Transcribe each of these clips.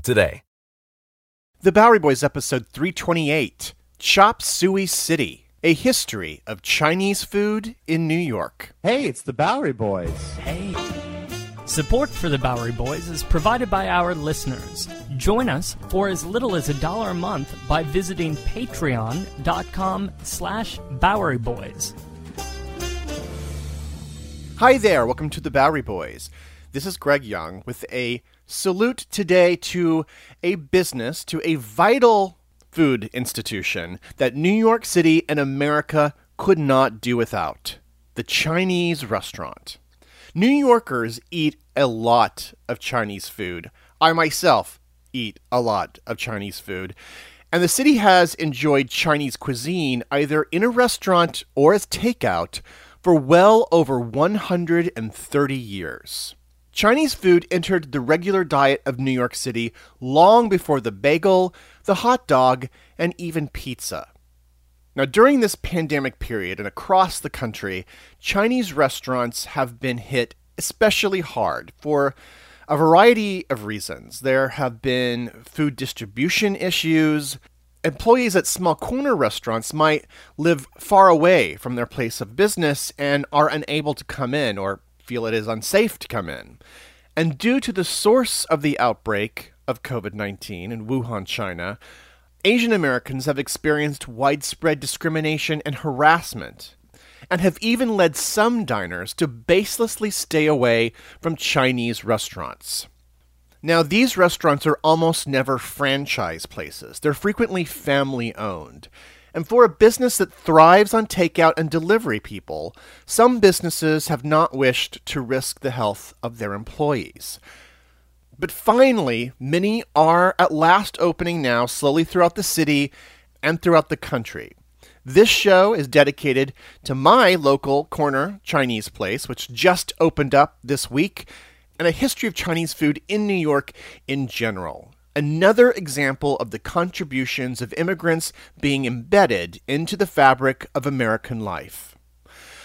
today. The Bowery Boys, episode 328 Chop Suey City, a history of Chinese food in New York. Hey, it's the Bowery Boys. Hey. Support for the Bowery Boys is provided by our listeners. Join us for as little as a dollar a month by visiting patreon.com slash Bowery Boys. Hi there, welcome to the Bowery Boys. This is Greg Young with a salute today to a business, to a vital food institution that New York City and America could not do without the Chinese restaurant. New Yorkers eat a lot of Chinese food. I myself eat a lot of Chinese food. And the city has enjoyed Chinese cuisine either in a restaurant or as takeout for well over 130 years. Chinese food entered the regular diet of New York City long before the bagel, the hot dog, and even pizza. Now, during this pandemic period and across the country, Chinese restaurants have been hit especially hard for a variety of reasons. There have been food distribution issues. Employees at small corner restaurants might live far away from their place of business and are unable to come in or feel it is unsafe to come in. And due to the source of the outbreak of COVID 19 in Wuhan, China, Asian Americans have experienced widespread discrimination and harassment, and have even led some diners to baselessly stay away from Chinese restaurants. Now, these restaurants are almost never franchise places, they're frequently family owned. And for a business that thrives on takeout and delivery people, some businesses have not wished to risk the health of their employees. But finally, many are at last opening now, slowly throughout the city and throughout the country. This show is dedicated to my local corner Chinese place, which just opened up this week, and a history of Chinese food in New York in general. Another example of the contributions of immigrants being embedded into the fabric of American life.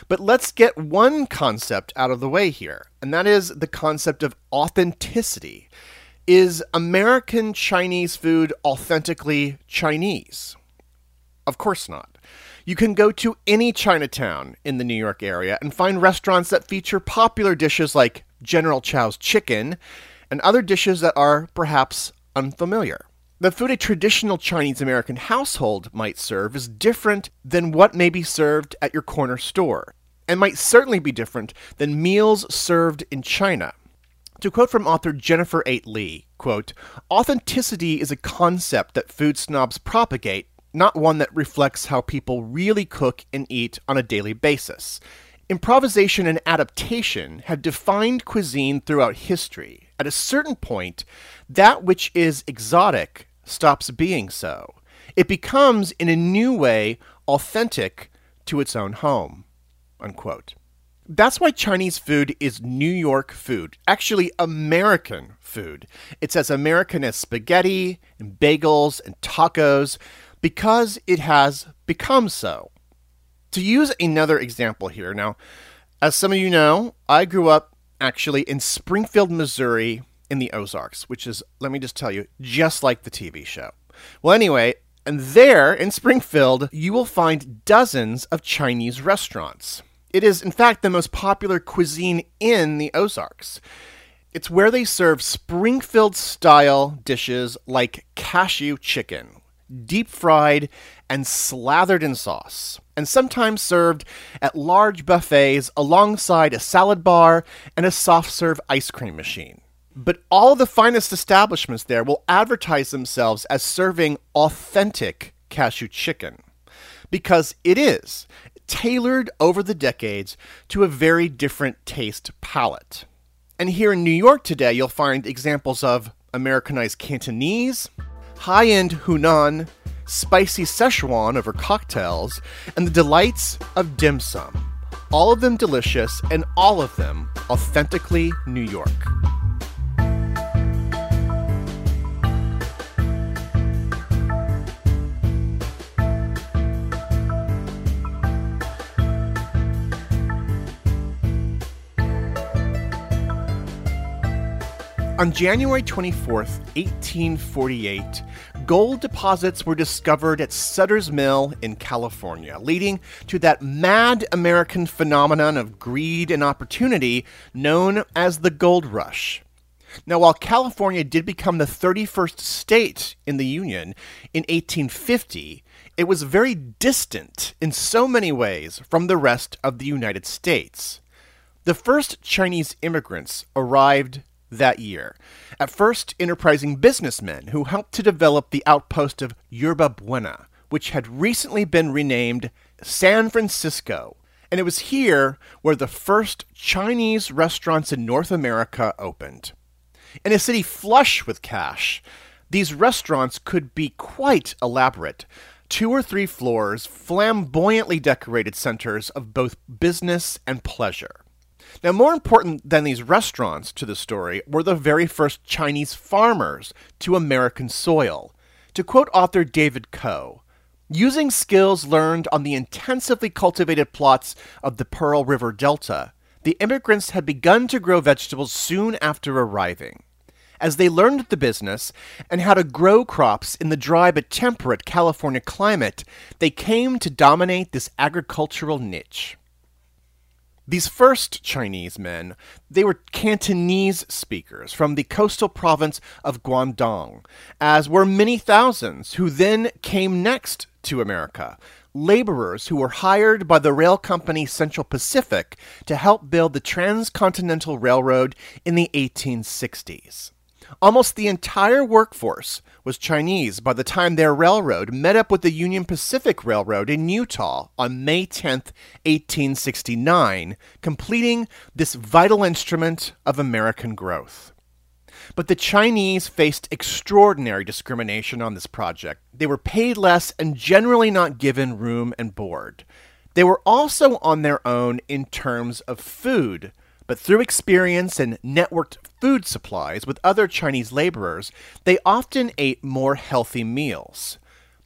But let's get one concept out of the way here, and that is the concept of authenticity. Is American Chinese food authentically Chinese? Of course not. You can go to any Chinatown in the New York area and find restaurants that feature popular dishes like General Chow's chicken and other dishes that are perhaps unfamiliar. The food a traditional Chinese American household might serve is different than what may be served at your corner store, and might certainly be different than meals served in China. To quote from author Jennifer 8 Lee, quote, authenticity is a concept that food snobs propagate, not one that reflects how people really cook and eat on a daily basis. Improvisation and adaptation have defined cuisine throughout history. At a certain point, that which is exotic stops being so. It becomes, in a new way, authentic to its own home. Unquote. That's why Chinese food is New York food, actually American food. It's as American as spaghetti and bagels and tacos because it has become so. To use another example here, now, as some of you know, I grew up actually in Springfield, Missouri, in the Ozarks, which is, let me just tell you, just like the TV show. Well, anyway, and there in Springfield, you will find dozens of Chinese restaurants. It is, in fact, the most popular cuisine in the Ozarks. It's where they serve Springfield style dishes like cashew chicken, deep fried and slathered in sauce, and sometimes served at large buffets alongside a salad bar and a soft serve ice cream machine. But all the finest establishments there will advertise themselves as serving authentic cashew chicken because it is tailored over the decades to a very different taste palette. And here in New York today, you'll find examples of Americanized Cantonese, high end Hunan, spicy Szechuan over cocktails, and the delights of dim sum. All of them delicious and all of them authentically New York. On January 24, 1848, gold deposits were discovered at Sutter's Mill in California, leading to that mad American phenomenon of greed and opportunity known as the gold rush. Now, while California did become the 31st state in the Union in 1850, it was very distant in so many ways from the rest of the United States. The first Chinese immigrants arrived that year. At first, enterprising businessmen who helped to develop the outpost of Yerba Buena, which had recently been renamed San Francisco. And it was here where the first Chinese restaurants in North America opened. In a city flush with cash, these restaurants could be quite elaborate. Two or three floors, flamboyantly decorated centers of both business and pleasure. Now, more important than these restaurants to the story were the very first Chinese farmers to American soil. To quote author David Coe, using skills learned on the intensively cultivated plots of the Pearl River Delta, the immigrants had begun to grow vegetables soon after arriving. As they learned the business and how to grow crops in the dry but temperate California climate, they came to dominate this agricultural niche. These first Chinese men, they were Cantonese speakers from the coastal province of Guangdong, as were many thousands who then came next to America, laborers who were hired by the rail company Central Pacific to help build the Transcontinental Railroad in the 1860s. Almost the entire workforce was Chinese by the time their railroad met up with the Union Pacific Railroad in Utah on May 10, 1869, completing this vital instrument of American growth. But the Chinese faced extraordinary discrimination on this project. They were paid less and generally not given room and board. They were also on their own in terms of food, but through experience and networked food supplies with other Chinese laborers, they often ate more healthy meals.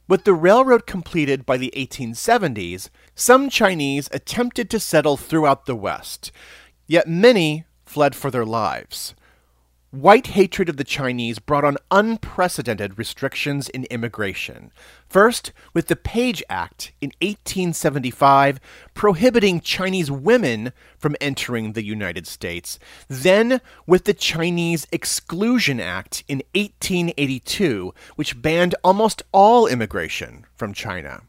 With the railroad completed by the 1870s, some Chinese attempted to settle throughout the West, yet many fled for their lives. White hatred of the Chinese brought on unprecedented restrictions in immigration. First, with the Page Act in 1875, prohibiting Chinese women from entering the United States. Then, with the Chinese Exclusion Act in 1882, which banned almost all immigration from China.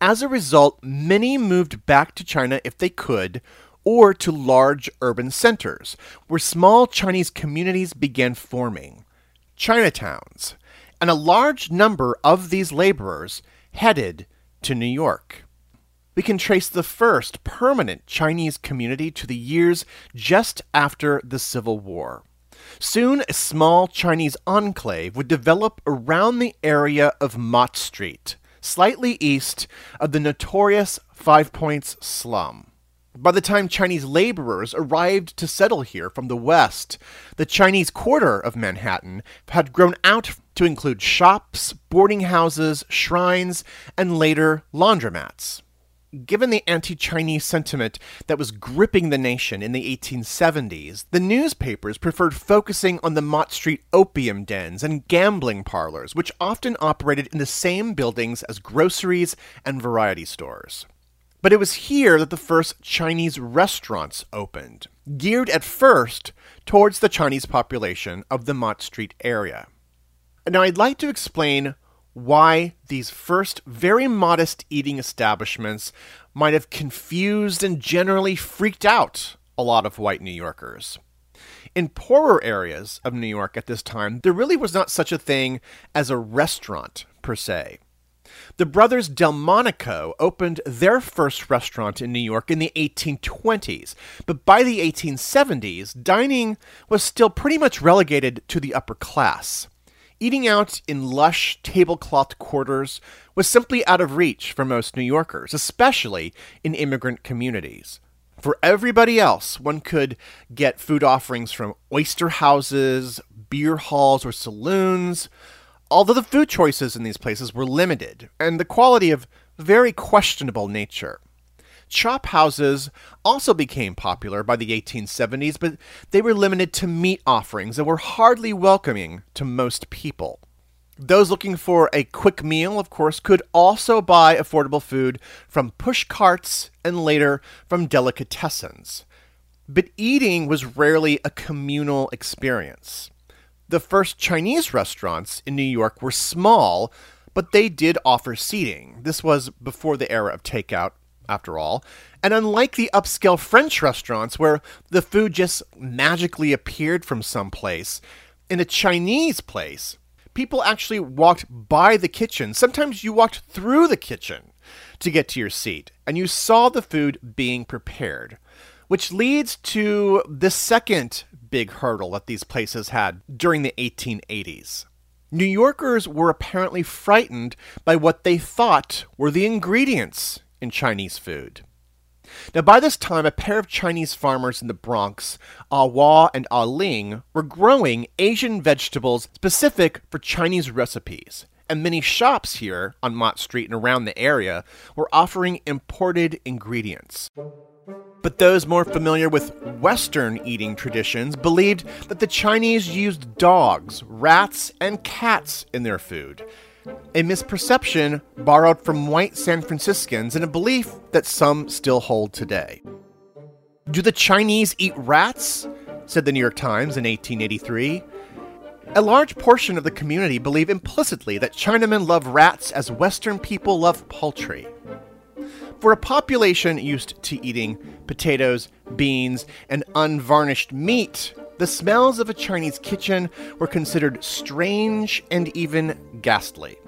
As a result, many moved back to China if they could, or to large urban centers, where small Chinese communities began forming, Chinatowns, and a large number of these laborers headed to New York. We can trace the first permanent Chinese community to the years just after the Civil War. Soon, a small Chinese enclave would develop around the area of Mott Street, slightly east of the notorious Five Points slum. By the time Chinese laborers arrived to settle here from the West, the Chinese quarter of Manhattan had grown out to include shops, boarding houses, shrines, and later laundromats. Given the anti Chinese sentiment that was gripping the nation in the 1870s, the newspapers preferred focusing on the Mott Street opium dens and gambling parlors, which often operated in the same buildings as groceries and variety stores. But it was here that the first Chinese restaurants opened, geared at first towards the Chinese population of the Mott Street area. Now, I'd like to explain why these first very modest eating establishments might have confused and generally freaked out a lot of white New Yorkers. In poorer areas of New York at this time, there really was not such a thing as a restaurant per se. The brothers Delmonico opened their first restaurant in New York in the 1820s, but by the 1870s, dining was still pretty much relegated to the upper class. Eating out in lush tablecloth quarters was simply out of reach for most New Yorkers, especially in immigrant communities. For everybody else, one could get food offerings from oyster houses, beer halls, or saloons, although the food choices in these places were limited and the quality of very questionable nature. Chop houses also became popular by the 1870s, but they were limited to meat offerings and were hardly welcoming to most people. Those looking for a quick meal, of course, could also buy affordable food from push carts and later from delicatessens. But eating was rarely a communal experience. The first Chinese restaurants in New York were small, but they did offer seating. This was before the era of takeout, after all. And unlike the upscale French restaurants where the food just magically appeared from someplace, in a Chinese place, people actually walked by the kitchen. Sometimes you walked through the kitchen to get to your seat, and you saw the food being prepared. Which leads to the second big hurdle that these places had during the 1880s. New Yorkers were apparently frightened by what they thought were the ingredients in Chinese food. Now, by this time, a pair of Chinese farmers in the Bronx, Ah Wah and Ah Ling, were growing Asian vegetables specific for Chinese recipes, and many shops here on Mott Street and around the area were offering imported ingredients. But those more familiar with Western eating traditions believed that the Chinese used dogs, rats, and cats in their food. A misperception borrowed from white San Franciscans and a belief that some still hold today. Do the Chinese eat rats? said the New York Times in 1883. A large portion of the community believe implicitly that Chinamen love rats as Western people love poultry. For a population used to eating potatoes, beans, and unvarnished meat, the smells of a Chinese kitchen were considered strange and even ghastly.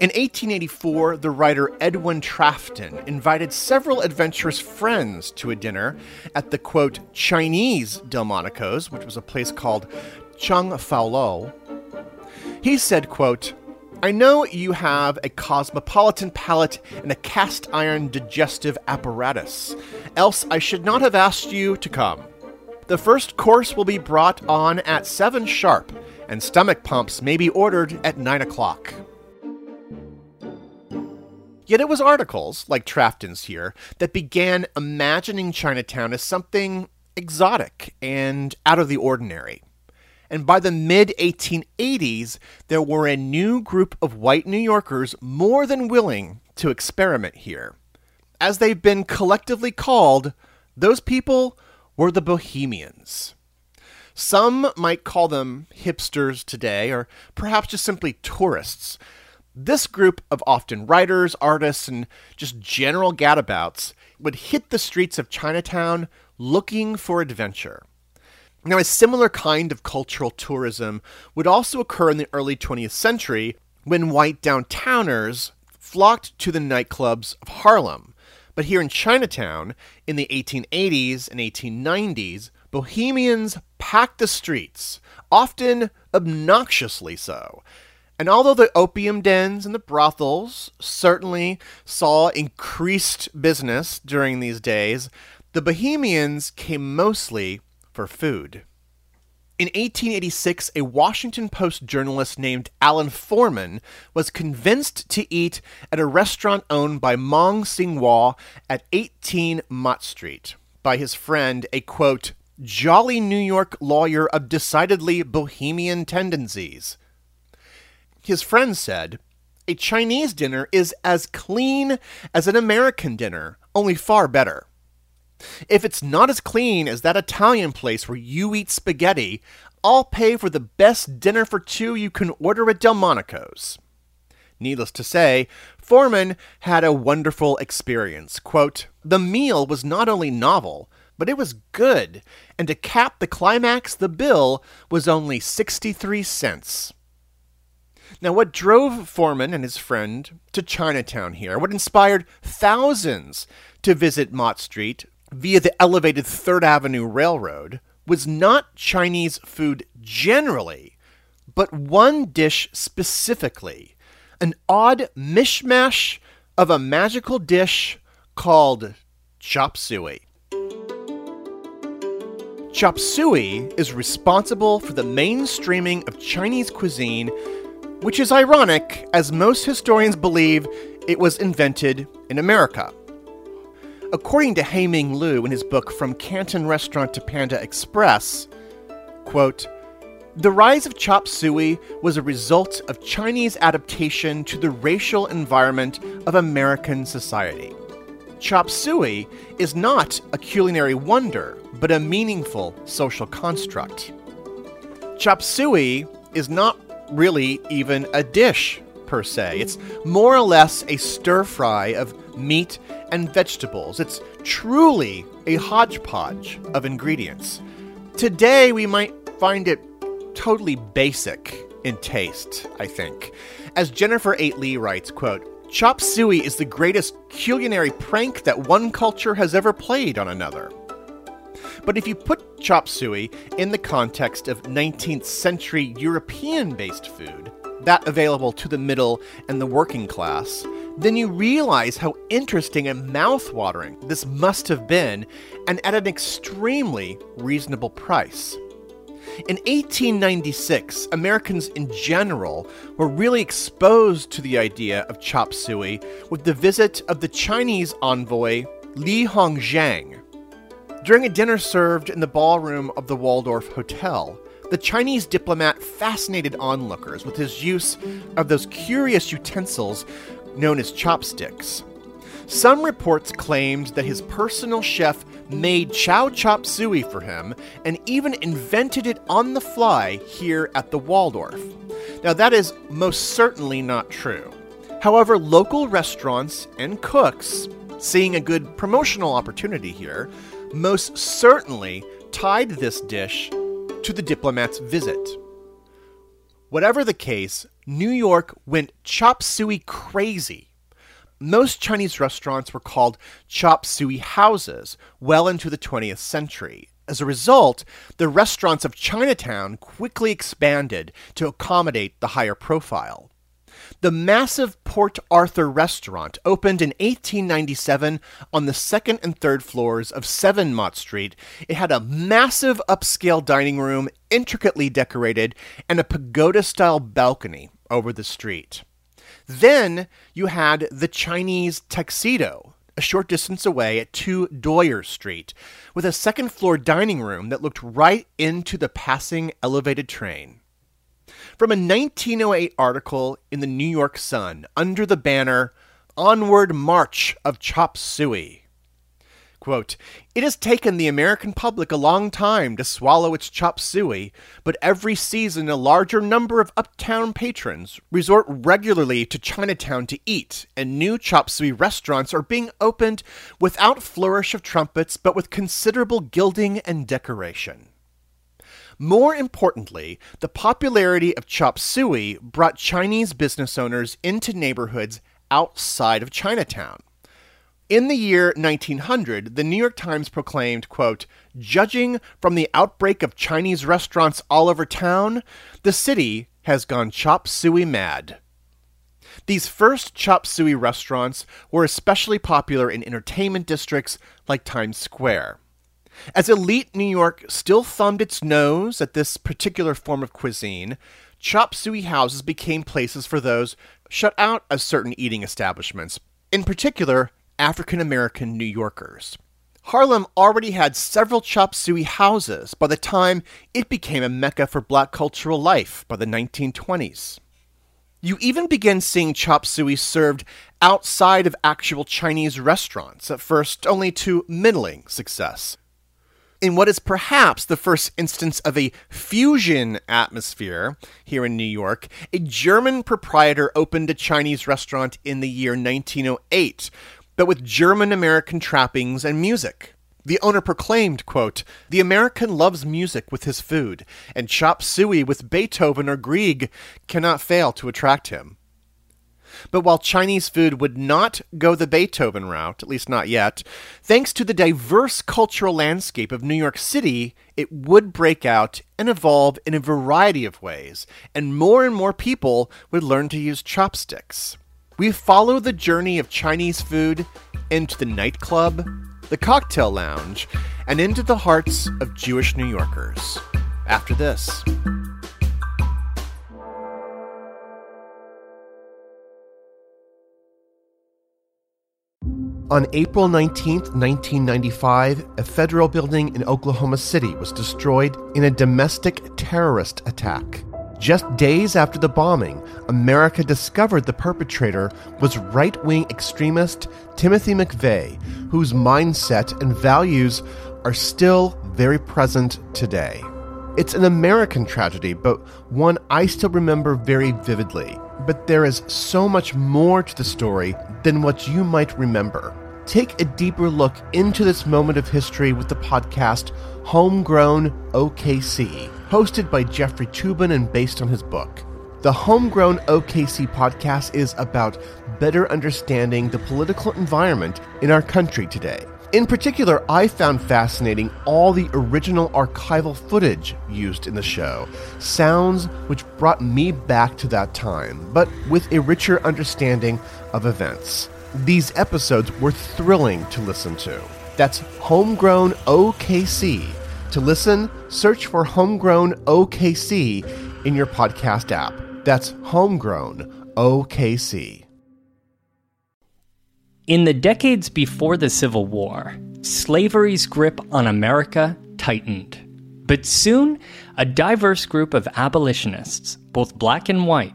In 1884, the writer Edwin Trafton invited several adventurous friends to a dinner at the quote Chinese Delmonico's, which was a place called Chung Fao Lo. He said, quote, I know you have a cosmopolitan palate and a cast iron digestive apparatus, else I should not have asked you to come. The first course will be brought on at 7 sharp, and stomach pumps may be ordered at 9 o'clock. Yet it was articles, like Trafton's here, that began imagining Chinatown as something exotic and out of the ordinary and by the mid 1880s, there were a new group of white New Yorkers more than willing to experiment here. As they've been collectively called, those people were the Bohemians. Some might call them hipsters today, or perhaps just simply tourists. This group of often writers, artists, and just general gadabouts would hit the streets of Chinatown looking for adventure. Now, a similar kind of cultural tourism would also occur in the early 20th century when white downtowners flocked to the nightclubs of Harlem. But here in Chinatown, in the 1880s and 1890s, bohemians packed the streets, often obnoxiously so. And although the opium dens and the brothels certainly saw increased business during these days, the bohemians came mostly for food. In 1886, a Washington Post journalist named Alan Foreman was convinced to eat at a restaurant owned by Mong Sing Wah at 18 Mott Street by his friend, a quote, jolly New York lawyer of decidedly bohemian tendencies. His friend said, A Chinese dinner is as clean as an American dinner, only far better. If it's not as clean as that Italian place where you eat spaghetti, I'll pay for the best dinner for two you can order at Delmonico's. Needless to say, Foreman had a wonderful experience. Quote, the meal was not only novel, but it was good, and to cap the climax, the bill was only 63 cents. Now, what drove Foreman and his friend to Chinatown here, what inspired thousands to visit Mott Street via the elevated Third Avenue Railroad, was not Chinese food generally, but one dish specifically an odd mishmash of a magical dish called chop suey. Chop suey is responsible for the mainstreaming of Chinese cuisine, which is ironic as most historians believe it was invented in America. According to Haiming Liu in his book From Canton Restaurant to Panda Express, quote, the rise of chop suey was a result of Chinese adaptation to the racial environment of American society. Chop suey is not a culinary wonder, but a meaningful social construct. Chop suey is not really even a dish per se. It's more or less a stir fry of meat and vegetables. It's truly a hodgepodge of ingredients. Today, we might find it totally basic in taste, I think. As Jennifer 8 Lee writes, quote, Chop suey is the greatest culinary prank that one culture has ever played on another. But if you put chop suey in the context of 19th century European based food, that available to the middle and the working class, then you realize how interesting and mouth-watering this must have been, and at an extremely reasonable price. In 1896, Americans in general were really exposed to the idea of chop suey with the visit of the Chinese envoy Li Hongzhang. During a dinner served in the ballroom of the Waldorf Hotel, the Chinese diplomat fascinated onlookers with his use of those curious utensils known as chopsticks. Some reports claimed that his personal chef made chow chop suey for him and even invented it on the fly here at the Waldorf. Now, that is most certainly not true. However, local restaurants and cooks, seeing a good promotional opportunity here, most certainly tied this dish to the diplomat's visit. Whatever the case, New York went chop suey crazy most Chinese restaurants were called chop suey houses well into the 20th century. As a result, the restaurants of Chinatown quickly expanded to accommodate the higher profile. The massive Port Arthur restaurant opened in 1897 on the second and third floors of 7 Mott Street. It had a massive upscale dining room, intricately decorated, and a pagoda style balcony over the street. Then you had the Chinese Tuxedo, a short distance away at 2 Doyer Street, with a second floor dining room that looked right into the passing elevated train. From a 1908 article in the New York Sun under the banner Onward March of Chop Suey, Quote, It has taken the American public a long time to swallow its chop suey, but every season a larger number of uptown patrons resort regularly to Chinatown to eat, and new chop suey restaurants are being opened without flourish of trumpets, but with considerable gilding and decoration. More importantly, the popularity of chop suey brought Chinese business owners into neighborhoods outside of Chinatown. In the year 1900, the New York Times proclaimed, quote, Judging from the outbreak of Chinese restaurants all over town, the city has gone chop suey mad. These first chop suey restaurants were especially popular in entertainment districts like Times Square. As elite New York still thumbed its nose at this particular form of cuisine, chop suey houses became places for those shut out of certain eating establishments, in particular African American New Yorkers. Harlem already had several chop suey houses by the time it became a mecca for black cultural life by the 1920s. You even begin seeing chop suey served outside of actual Chinese restaurants, at first only to middling success. In what is perhaps the first instance of a fusion atmosphere here in New York, a German proprietor opened a Chinese restaurant in the year 1908 but with German American trappings and music. The owner proclaimed, quote, The American loves music with his food, and chop suey with Beethoven or Grieg cannot fail to attract him. But while Chinese food would not go the Beethoven route, at least not yet, thanks to the diverse cultural landscape of New York City, it would break out and evolve in a variety of ways, and more and more people would learn to use chopsticks. We follow the journey of Chinese food into the nightclub, the cocktail lounge, and into the hearts of Jewish New Yorkers. After this. On April 19, 1995, a federal building in Oklahoma City was destroyed in a domestic terrorist attack. Just days after the bombing, America discovered the perpetrator was right wing extremist Timothy McVeigh, whose mindset and values are still very present today. It's an American tragedy, but one I still remember very vividly. But there is so much more to the story than what you might remember. Take a deeper look into this moment of history with the podcast Homegrown OKC hosted by Jeffrey Toobin and based on his book. The Homegrown OKC podcast is about better understanding the political environment in our country today. In particular, I found fascinating all the original archival footage used in the show, sounds which brought me back to that time, but with a richer understanding of events. These episodes were thrilling to listen to. That's Homegrown OKC to listen, search for Homegrown OKC in your podcast app. That's Homegrown OKC. In the decades before the Civil War, slavery's grip on America tightened. But soon, a diverse group of abolitionists, both black and white,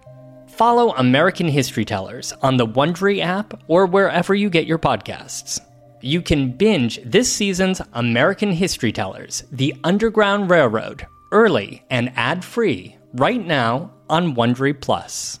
Follow American History Tellers on the Wondery app or wherever you get your podcasts. You can binge this season's American History Tellers, The Underground Railroad, early and ad-free right now on Wondery Plus.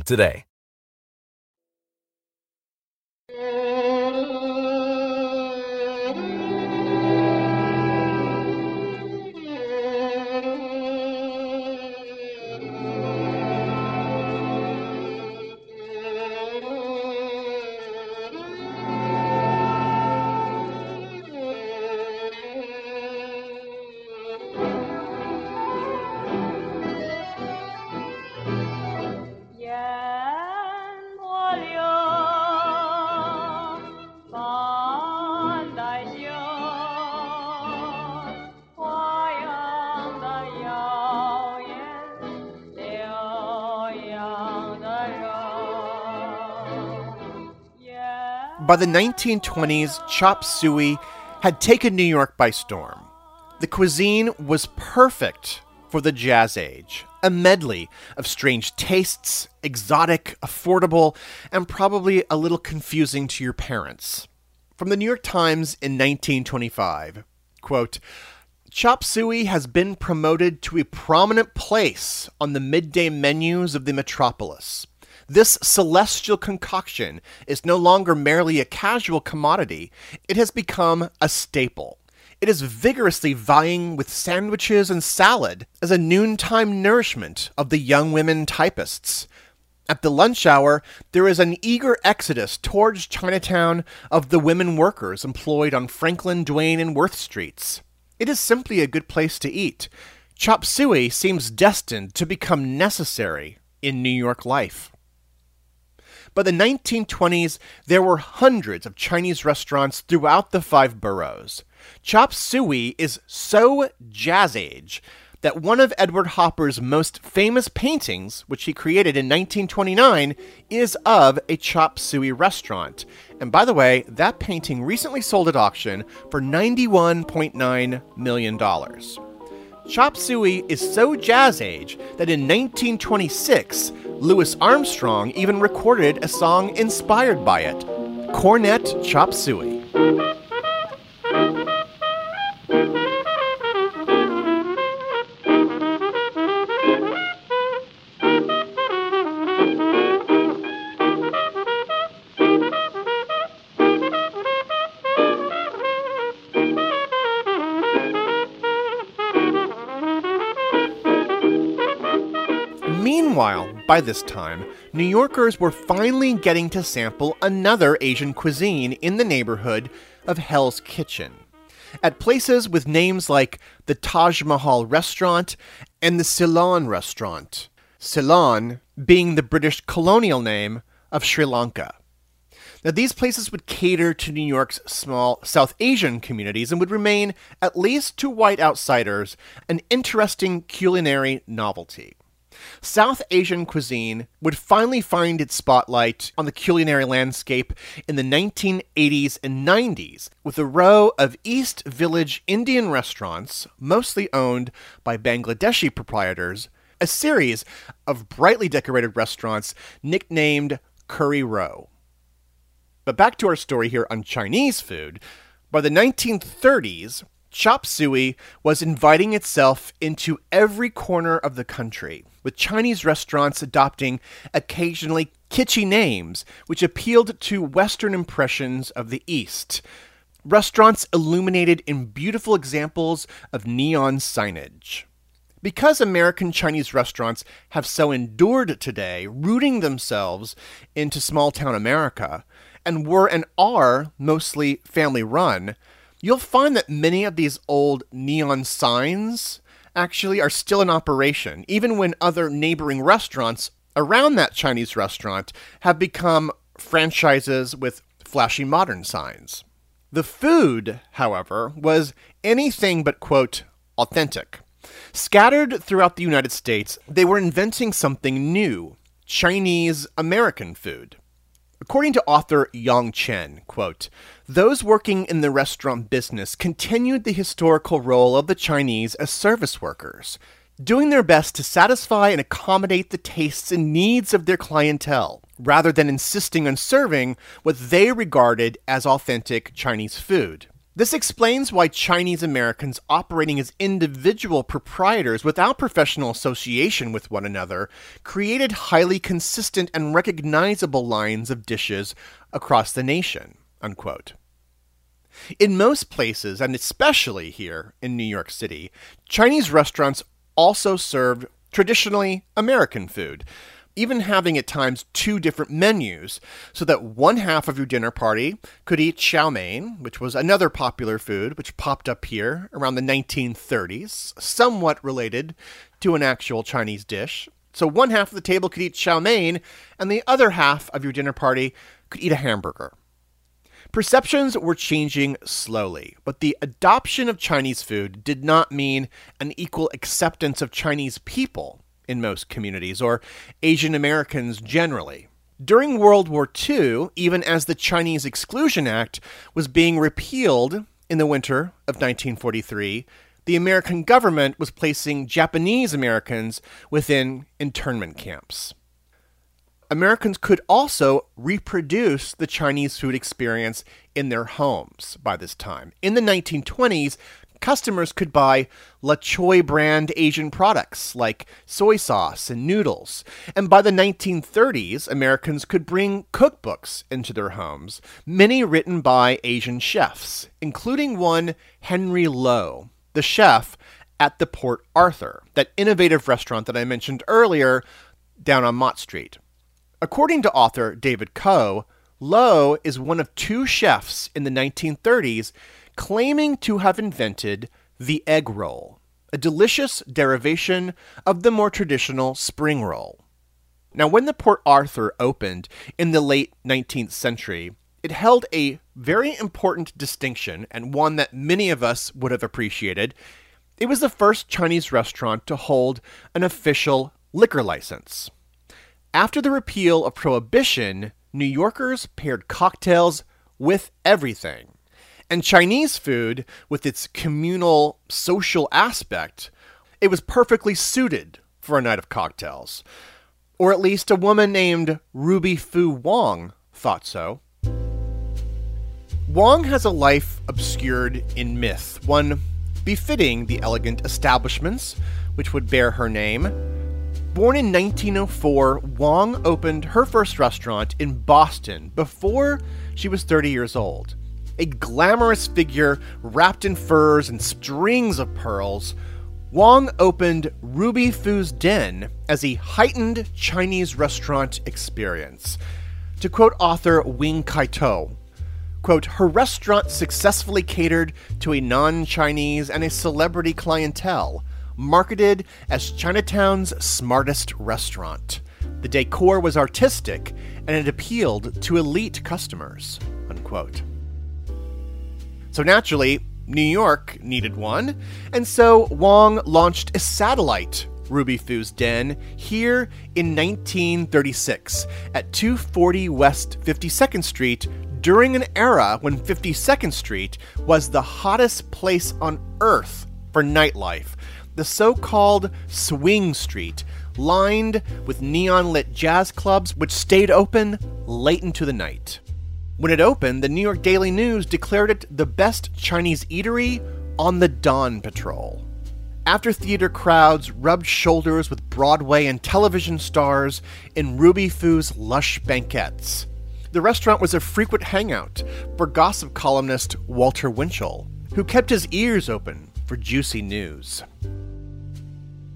today. By the 1920s, chop suey had taken New York by storm. The cuisine was perfect for the jazz age, a medley of strange tastes, exotic, affordable, and probably a little confusing to your parents. From the New York Times in 1925, quote, Chop suey has been promoted to a prominent place on the midday menus of the metropolis. This celestial concoction is no longer merely a casual commodity, it has become a staple. It is vigorously vying with sandwiches and salad as a noontime nourishment of the young women typists. At the lunch hour, there is an eager exodus towards Chinatown of the women workers employed on Franklin, Duane, and Worth streets. It is simply a good place to eat. Chop suey seems destined to become necessary in New York life. By the 1920s, there were hundreds of Chinese restaurants throughout the five boroughs. Chop suey is so jazz age that one of Edward Hopper's most famous paintings, which he created in 1929, is of a chop suey restaurant. And by the way, that painting recently sold at auction for $91.9 million. Chop suey is so jazz age that in 1926, Louis Armstrong even recorded a song inspired by it Cornet Chop Suey. Meanwhile, by this time, New Yorkers were finally getting to sample another Asian cuisine in the neighborhood of Hell's Kitchen. At places with names like the Taj Mahal Restaurant and the Ceylon Restaurant, Ceylon being the British colonial name of Sri Lanka. Now, these places would cater to New York's small South Asian communities and would remain, at least to white outsiders, an interesting culinary novelty. South Asian cuisine would finally find its spotlight on the culinary landscape in the 1980s and 90s with a row of East Village Indian restaurants, mostly owned by Bangladeshi proprietors, a series of brightly decorated restaurants nicknamed Curry Row. But back to our story here on Chinese food. By the 1930s, chop suey was inviting itself into every corner of the country, with Chinese restaurants adopting occasionally kitschy names which appealed to Western impressions of the East. Restaurants illuminated in beautiful examples of neon signage. Because American Chinese restaurants have so endured today, rooting themselves into small town America, and were and are mostly family run, you'll find that many of these old neon signs actually are still in operation, even when other neighboring restaurants around that Chinese restaurant have become franchises with flashy modern signs. The food, however, was anything but, quote, authentic. Scattered throughout the United States, they were inventing something new Chinese American food. According to author Yong Chen, quote, those working in the restaurant business continued the historical role of the Chinese as service workers, doing their best to satisfy and accommodate the tastes and needs of their clientele, rather than insisting on serving what they regarded as authentic Chinese food. This explains why Chinese Americans operating as individual proprietors without professional association with one another created highly consistent and recognizable lines of dishes across the nation. Unquote. In most places, and especially here in New York City, Chinese restaurants also served traditionally American food, even having at times two different menus, so that one half of your dinner party could eat chow mein, which was another popular food which popped up here around the 1930s, somewhat related to an actual Chinese dish. So one half of the table could eat chow mein, and the other half of your dinner party could eat a hamburger. Perceptions were changing slowly, but the adoption of Chinese food did not mean an equal acceptance of Chinese people in most communities, or Asian Americans generally. During World War II, even as the Chinese Exclusion Act was being repealed in the winter of 1943, the American government was placing Japanese Americans within internment camps. Americans could also reproduce the Chinese food experience in their homes by this time. In the 1920s, customers could buy La Choy brand Asian products like soy sauce and noodles. And by the 1930s, Americans could bring cookbooks into their homes, many written by Asian chefs, including one Henry Low, the chef at the Port Arthur, that innovative restaurant that I mentioned earlier down on Mott Street. According to author David Coe, Low is one of two chefs in the 1930s claiming to have invented the egg roll, a delicious derivation of the more traditional spring roll. Now, when the Port Arthur opened in the late 19th century, it held a very important distinction and one that many of us would have appreciated. It was the first Chinese restaurant to hold an official liquor license. After the repeal of Prohibition, New Yorkers paired cocktails with everything. And Chinese food, with its communal social aspect, it was perfectly suited for a night of cocktails. Or at least a woman named Ruby Foo Wong thought so. Wong has a life obscured in myth, one befitting the elegant establishments which would bear her name. Born in 1904, Wong opened her first restaurant in Boston before she was 30 years old a glamorous figure wrapped in furs and strings of pearls, Wong opened Ruby Foo's Den as a heightened Chinese restaurant experience. To quote author Wing Kai-to, quote, her restaurant successfully catered to a non-Chinese and a celebrity clientele, marketed as Chinatown's smartest restaurant. The decor was artistic and it appealed to elite customers, unquote. So naturally, New York needed one, and so Wong launched a satellite Ruby Foo's Den here in 1936 at 240 West 52nd Street during an era when 52nd Street was the hottest place on earth for nightlife, the so called Swing Street, lined with neon lit jazz clubs which stayed open late into the night. When it opened, the New York Daily News declared it the best Chinese eatery on the Dawn Patrol. After theater crowds rubbed shoulders with Broadway and television stars in Ruby Foo's lush banquets, the restaurant was a frequent hangout for gossip columnist Walter Winchell, who kept his ears open for juicy news.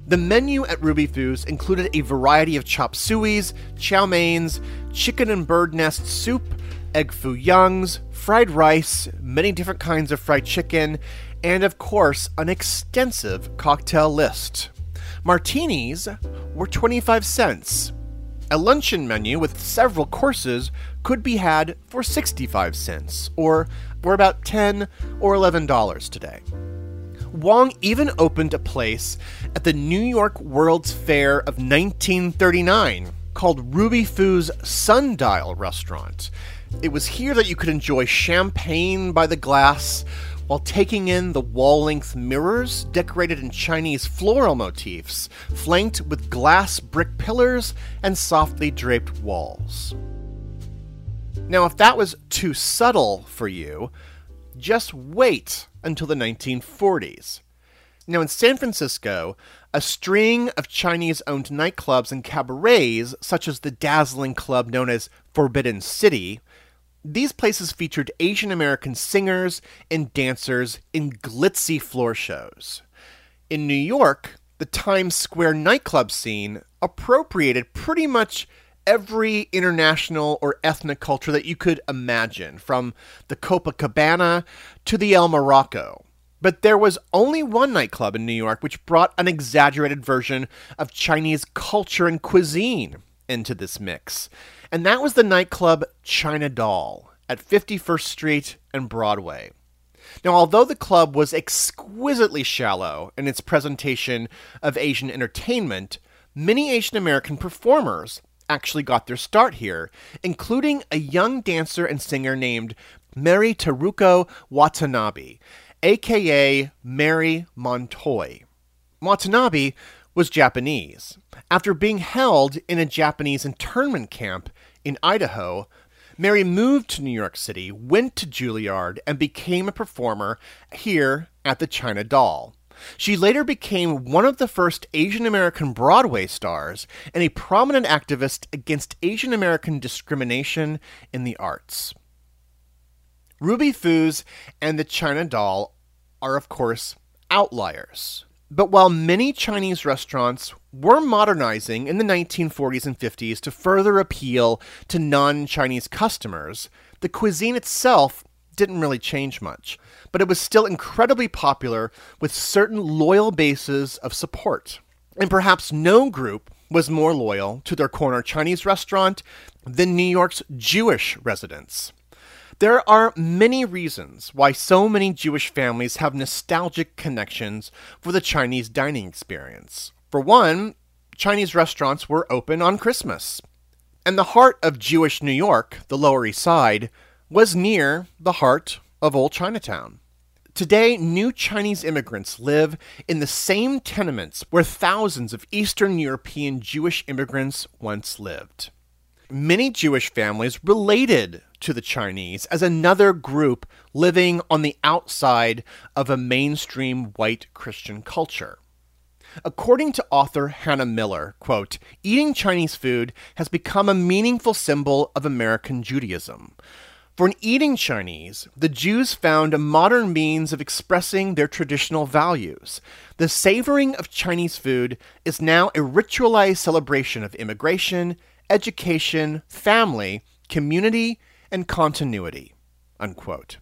The menu at Ruby Foo's included a variety of chop sueys, chow meins, chicken and bird nest soup, egg foo youngs, fried rice, many different kinds of fried chicken, and of course, an extensive cocktail list. Martinis were 25 cents. A luncheon menu with several courses could be had for 65 cents, or for about 10 or 11 dollars today. Wong even opened a place at the New York World's Fair of 1939 called Ruby Foo's Sundial Restaurant. It was here that you could enjoy champagne by the glass while taking in the wall length mirrors decorated in Chinese floral motifs, flanked with glass brick pillars and softly draped walls. Now, if that was too subtle for you, just wait until the 1940s. Now, in San Francisco, a string of Chinese owned nightclubs and cabarets, such as the dazzling club known as Forbidden City, these places featured Asian American singers and dancers in glitzy floor shows. In New York, the Times Square nightclub scene appropriated pretty much every international or ethnic culture that you could imagine, from the Copacabana to the El Morocco. But there was only one nightclub in New York which brought an exaggerated version of Chinese culture and cuisine into this mix and that was the nightclub China Doll at 51st Street and Broadway. Now, although the club was exquisitely shallow in its presentation of Asian entertainment, many Asian American performers actually got their start here, including a young dancer and singer named Mary Teruko Watanabe, aka Mary Mon Toy. Watanabe was Japanese. After being held in a Japanese internment camp in Idaho, Mary moved to New York City, went to Juilliard, and became a performer here at the China Doll. She later became one of the first Asian American Broadway stars and a prominent activist against Asian American discrimination in the arts. Ruby Foos and the China Doll are, of course, outliers. But while many Chinese restaurants were modernizing in the 1940s and 50s to further appeal to non Chinese customers, the cuisine itself didn't really change much, but it was still incredibly popular with certain loyal bases of support. And perhaps no group was more loyal to their corner Chinese restaurant than New York's Jewish residents. There are many reasons why so many Jewish families have nostalgic connections for the Chinese dining experience. For one, Chinese restaurants were open on Christmas. And the heart of Jewish New York, the Lower East Side, was near the heart of Old Chinatown. Today, new Chinese immigrants live in the same tenements where thousands of Eastern European Jewish immigrants once lived. Many Jewish families related to the Chinese as another group living on the outside of a mainstream white Christian culture. According to author Hannah Miller, quote, eating Chinese food has become a meaningful symbol of American Judaism. For an eating Chinese, the Jews found a modern means of expressing their traditional values. The savoring of Chinese food is now a ritualized celebration of immigration, education, family, community, and continuity. Unquote.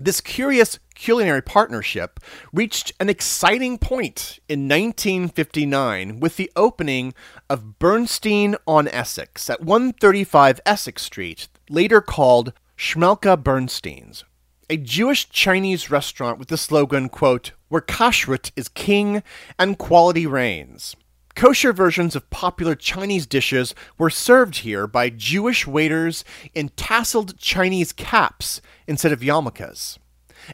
This curious culinary partnership reached an exciting point in 1959 with the opening of Bernstein on Essex at 135 Essex Street, later called Shmulka Bernstein's, a Jewish Chinese restaurant with the slogan, quote, where kashrut is king and quality reigns. Kosher versions of popular Chinese dishes were served here by Jewish waiters in tasseled Chinese caps instead of yarmulkes.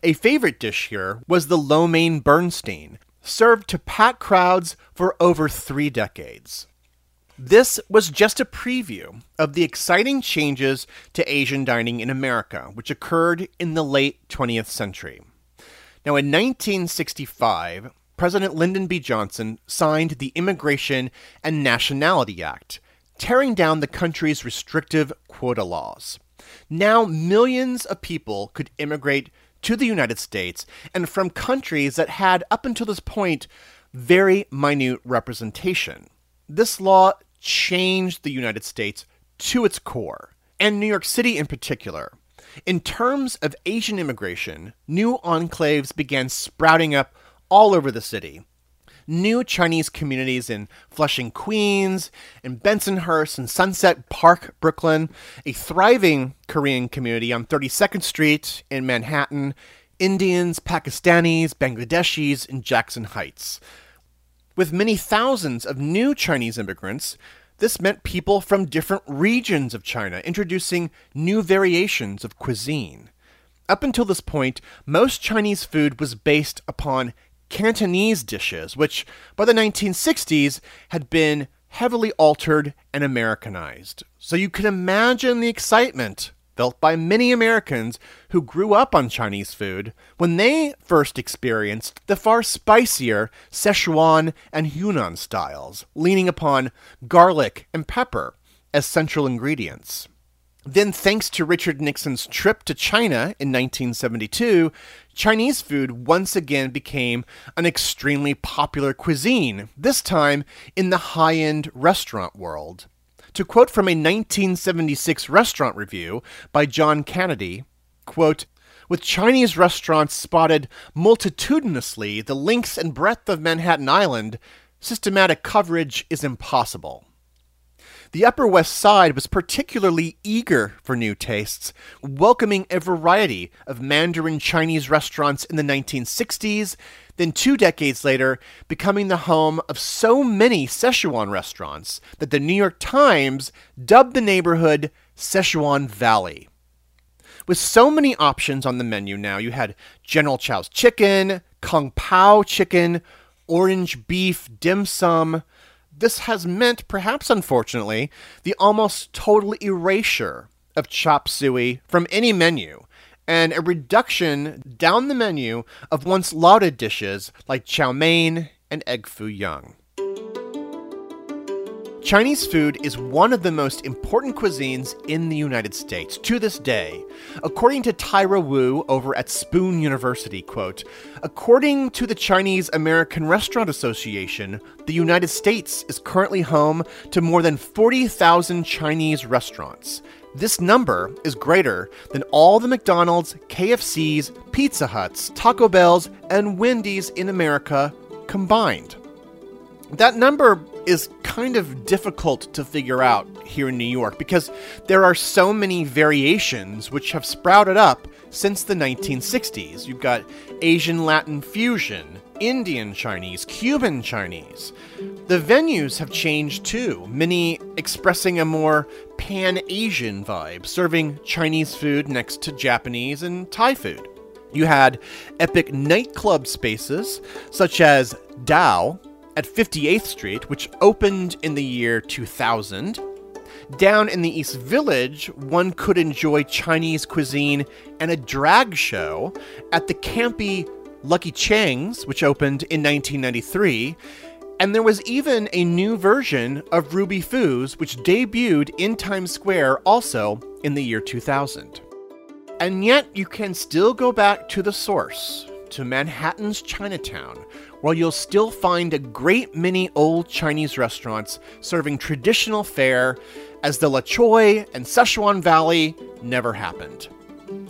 A favorite dish here was the lo mein Bernstein, served to packed crowds for over three decades. This was just a preview of the exciting changes to Asian dining in America, which occurred in the late 20th century. Now, in 1965, President Lyndon B. Johnson signed the Immigration and Nationality Act, tearing down the country's restrictive quota laws. Now, millions of people could immigrate to the United States and from countries that had, up until this point, very minute representation. This law changed the United States to its core, and New York City in particular. In terms of Asian immigration, new enclaves began sprouting up all over the city. New Chinese communities in Flushing, Queens, and Bensonhurst and Sunset Park, Brooklyn, a thriving Korean community on 32nd Street in Manhattan, Indians, Pakistanis, Bangladeshis in Jackson Heights. With many thousands of new Chinese immigrants, this meant people from different regions of China introducing new variations of cuisine. Up until this point, most Chinese food was based upon Cantonese dishes, which by the 1960s had been heavily altered and Americanized. So you can imagine the excitement felt by many Americans who grew up on Chinese food when they first experienced the far spicier Sichuan and Hunan styles, leaning upon garlic and pepper as central ingredients. Then, thanks to Richard Nixon's trip to China in 1972, Chinese food once again became an extremely popular cuisine, this time in the high end restaurant world. To quote from a 1976 restaurant review by John Canaday, quote, with Chinese restaurants spotted multitudinously the length and breadth of Manhattan Island, systematic coverage is impossible. The Upper West Side was particularly eager for new tastes, welcoming a variety of Mandarin Chinese restaurants in the 1960s, then two decades later, becoming the home of so many Szechuan restaurants that the New York Times dubbed the neighborhood Szechuan Valley. With so many options on the menu now, you had General Chow's chicken, Kung Pao chicken, orange beef dim sum, this has meant, perhaps unfortunately, the almost total erasure of chop suey from any menu, and a reduction down the menu of once lauded dishes like chow mein and egg foo young. Chinese food is one of the most important cuisines in the United States to this day. According to Tyra Wu over at Spoon University, quote, according to the Chinese American Restaurant Association, the United States is currently home to more than 40,000 Chinese restaurants. This number is greater than all the McDonald's, KFC's, Pizza Huts, Taco Bell's, and Wendy's in America combined. That number is kind of difficult to figure out here in New York because there are so many variations which have sprouted up since the 1960s. You've got Asian Latin fusion, Indian Chinese, Cuban Chinese. The venues have changed too, many expressing a more pan Asian vibe, serving Chinese food next to Japanese and Thai food. You had epic nightclub spaces such as Tao, at 58th Street, which opened in the year 2000. Down in the East Village, one could enjoy Chinese cuisine and a drag show at the campy Lucky Cheng's, which opened in 1993. And there was even a new version of Ruby Foo's, which debuted in Times Square also in the year 2000. And yet, you can still go back to the source, to Manhattan's Chinatown, where you'll still find a great many old Chinese restaurants serving traditional fare as the La Choy and Szechuan Valley never happened.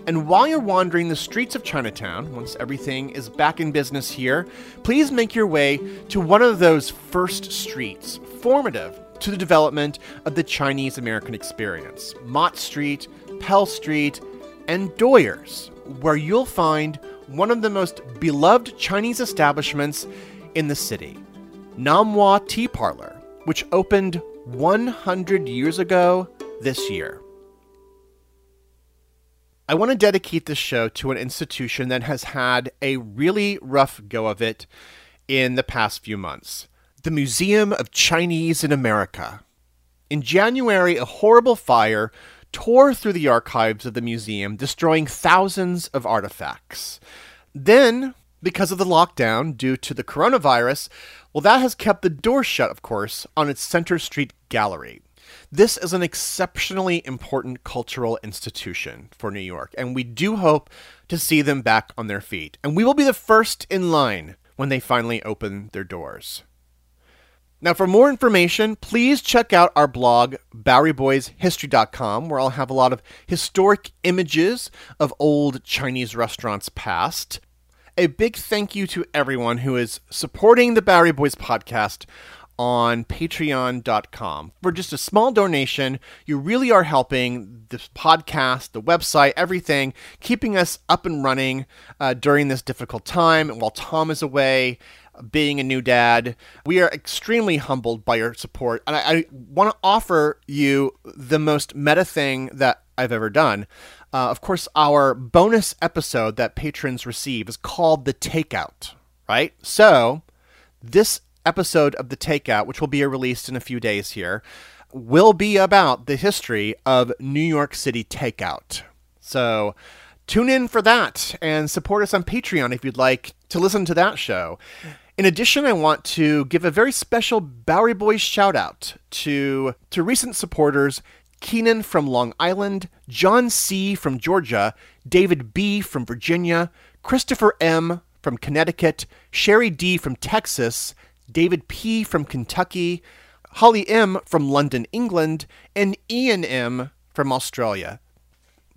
And while you're wandering the streets of Chinatown, once everything is back in business here, please make your way to one of those first streets, formative to the development of the Chinese American experience Mott Street, Pell Street, and Doyers, where you'll find one of the most beloved Chinese establishments in the city, Nom Wah Tea Parlor, which opened 100 years ago this year. I want to dedicate this show to an institution that has had a really rough go of it in the past few months the Museum of Chinese in America. In January, a horrible fire tore through the archives of the museum, destroying thousands of artifacts. Then, because of the lockdown due to the coronavirus, well, that has kept the door shut, of course, on its Centre Street gallery. This is an exceptionally important cultural institution for New York, and we do hope to see them back on their feet. And we will be the first in line when they finally open their doors. Now, for more information, please check out our blog, BoweryBoysHistory.com, where I'll have a lot of historic images of old Chinese restaurants past. A big thank you to everyone who is supporting the Bowery Boys podcast on patreon.com. For just a small donation, you really are helping the podcast, the website, everything, keeping us up and running uh, during this difficult time. And while Tom is away, being a new dad. We are extremely humbled by your support. And I, I want to offer you the most meta thing that I've ever done. Uh, of course, our bonus episode that patrons receive is called The Takeout, right? So, this episode of The Takeout, which will be released in a few days here, will be about the history of New York City takeout. So, tune in for that and support us on Patreon if you'd like to listen to that show. In addition, I want to give a very special Bowery Boys shout out to, to recent supporters Keenan from Long Island, John C. from Georgia, David B. from Virginia, Christopher M. from Connecticut, Sherry D. from Texas, David P. from Kentucky, Holly M. from London, England, and Ian M. from Australia.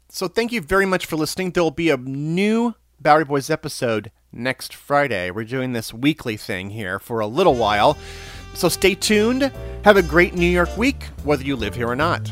So thank you very much for listening. There will be a new Bowery Boys episode next Friday. We're doing this weekly thing here for a little while. So stay tuned. Have a great New York week, whether you live here or not.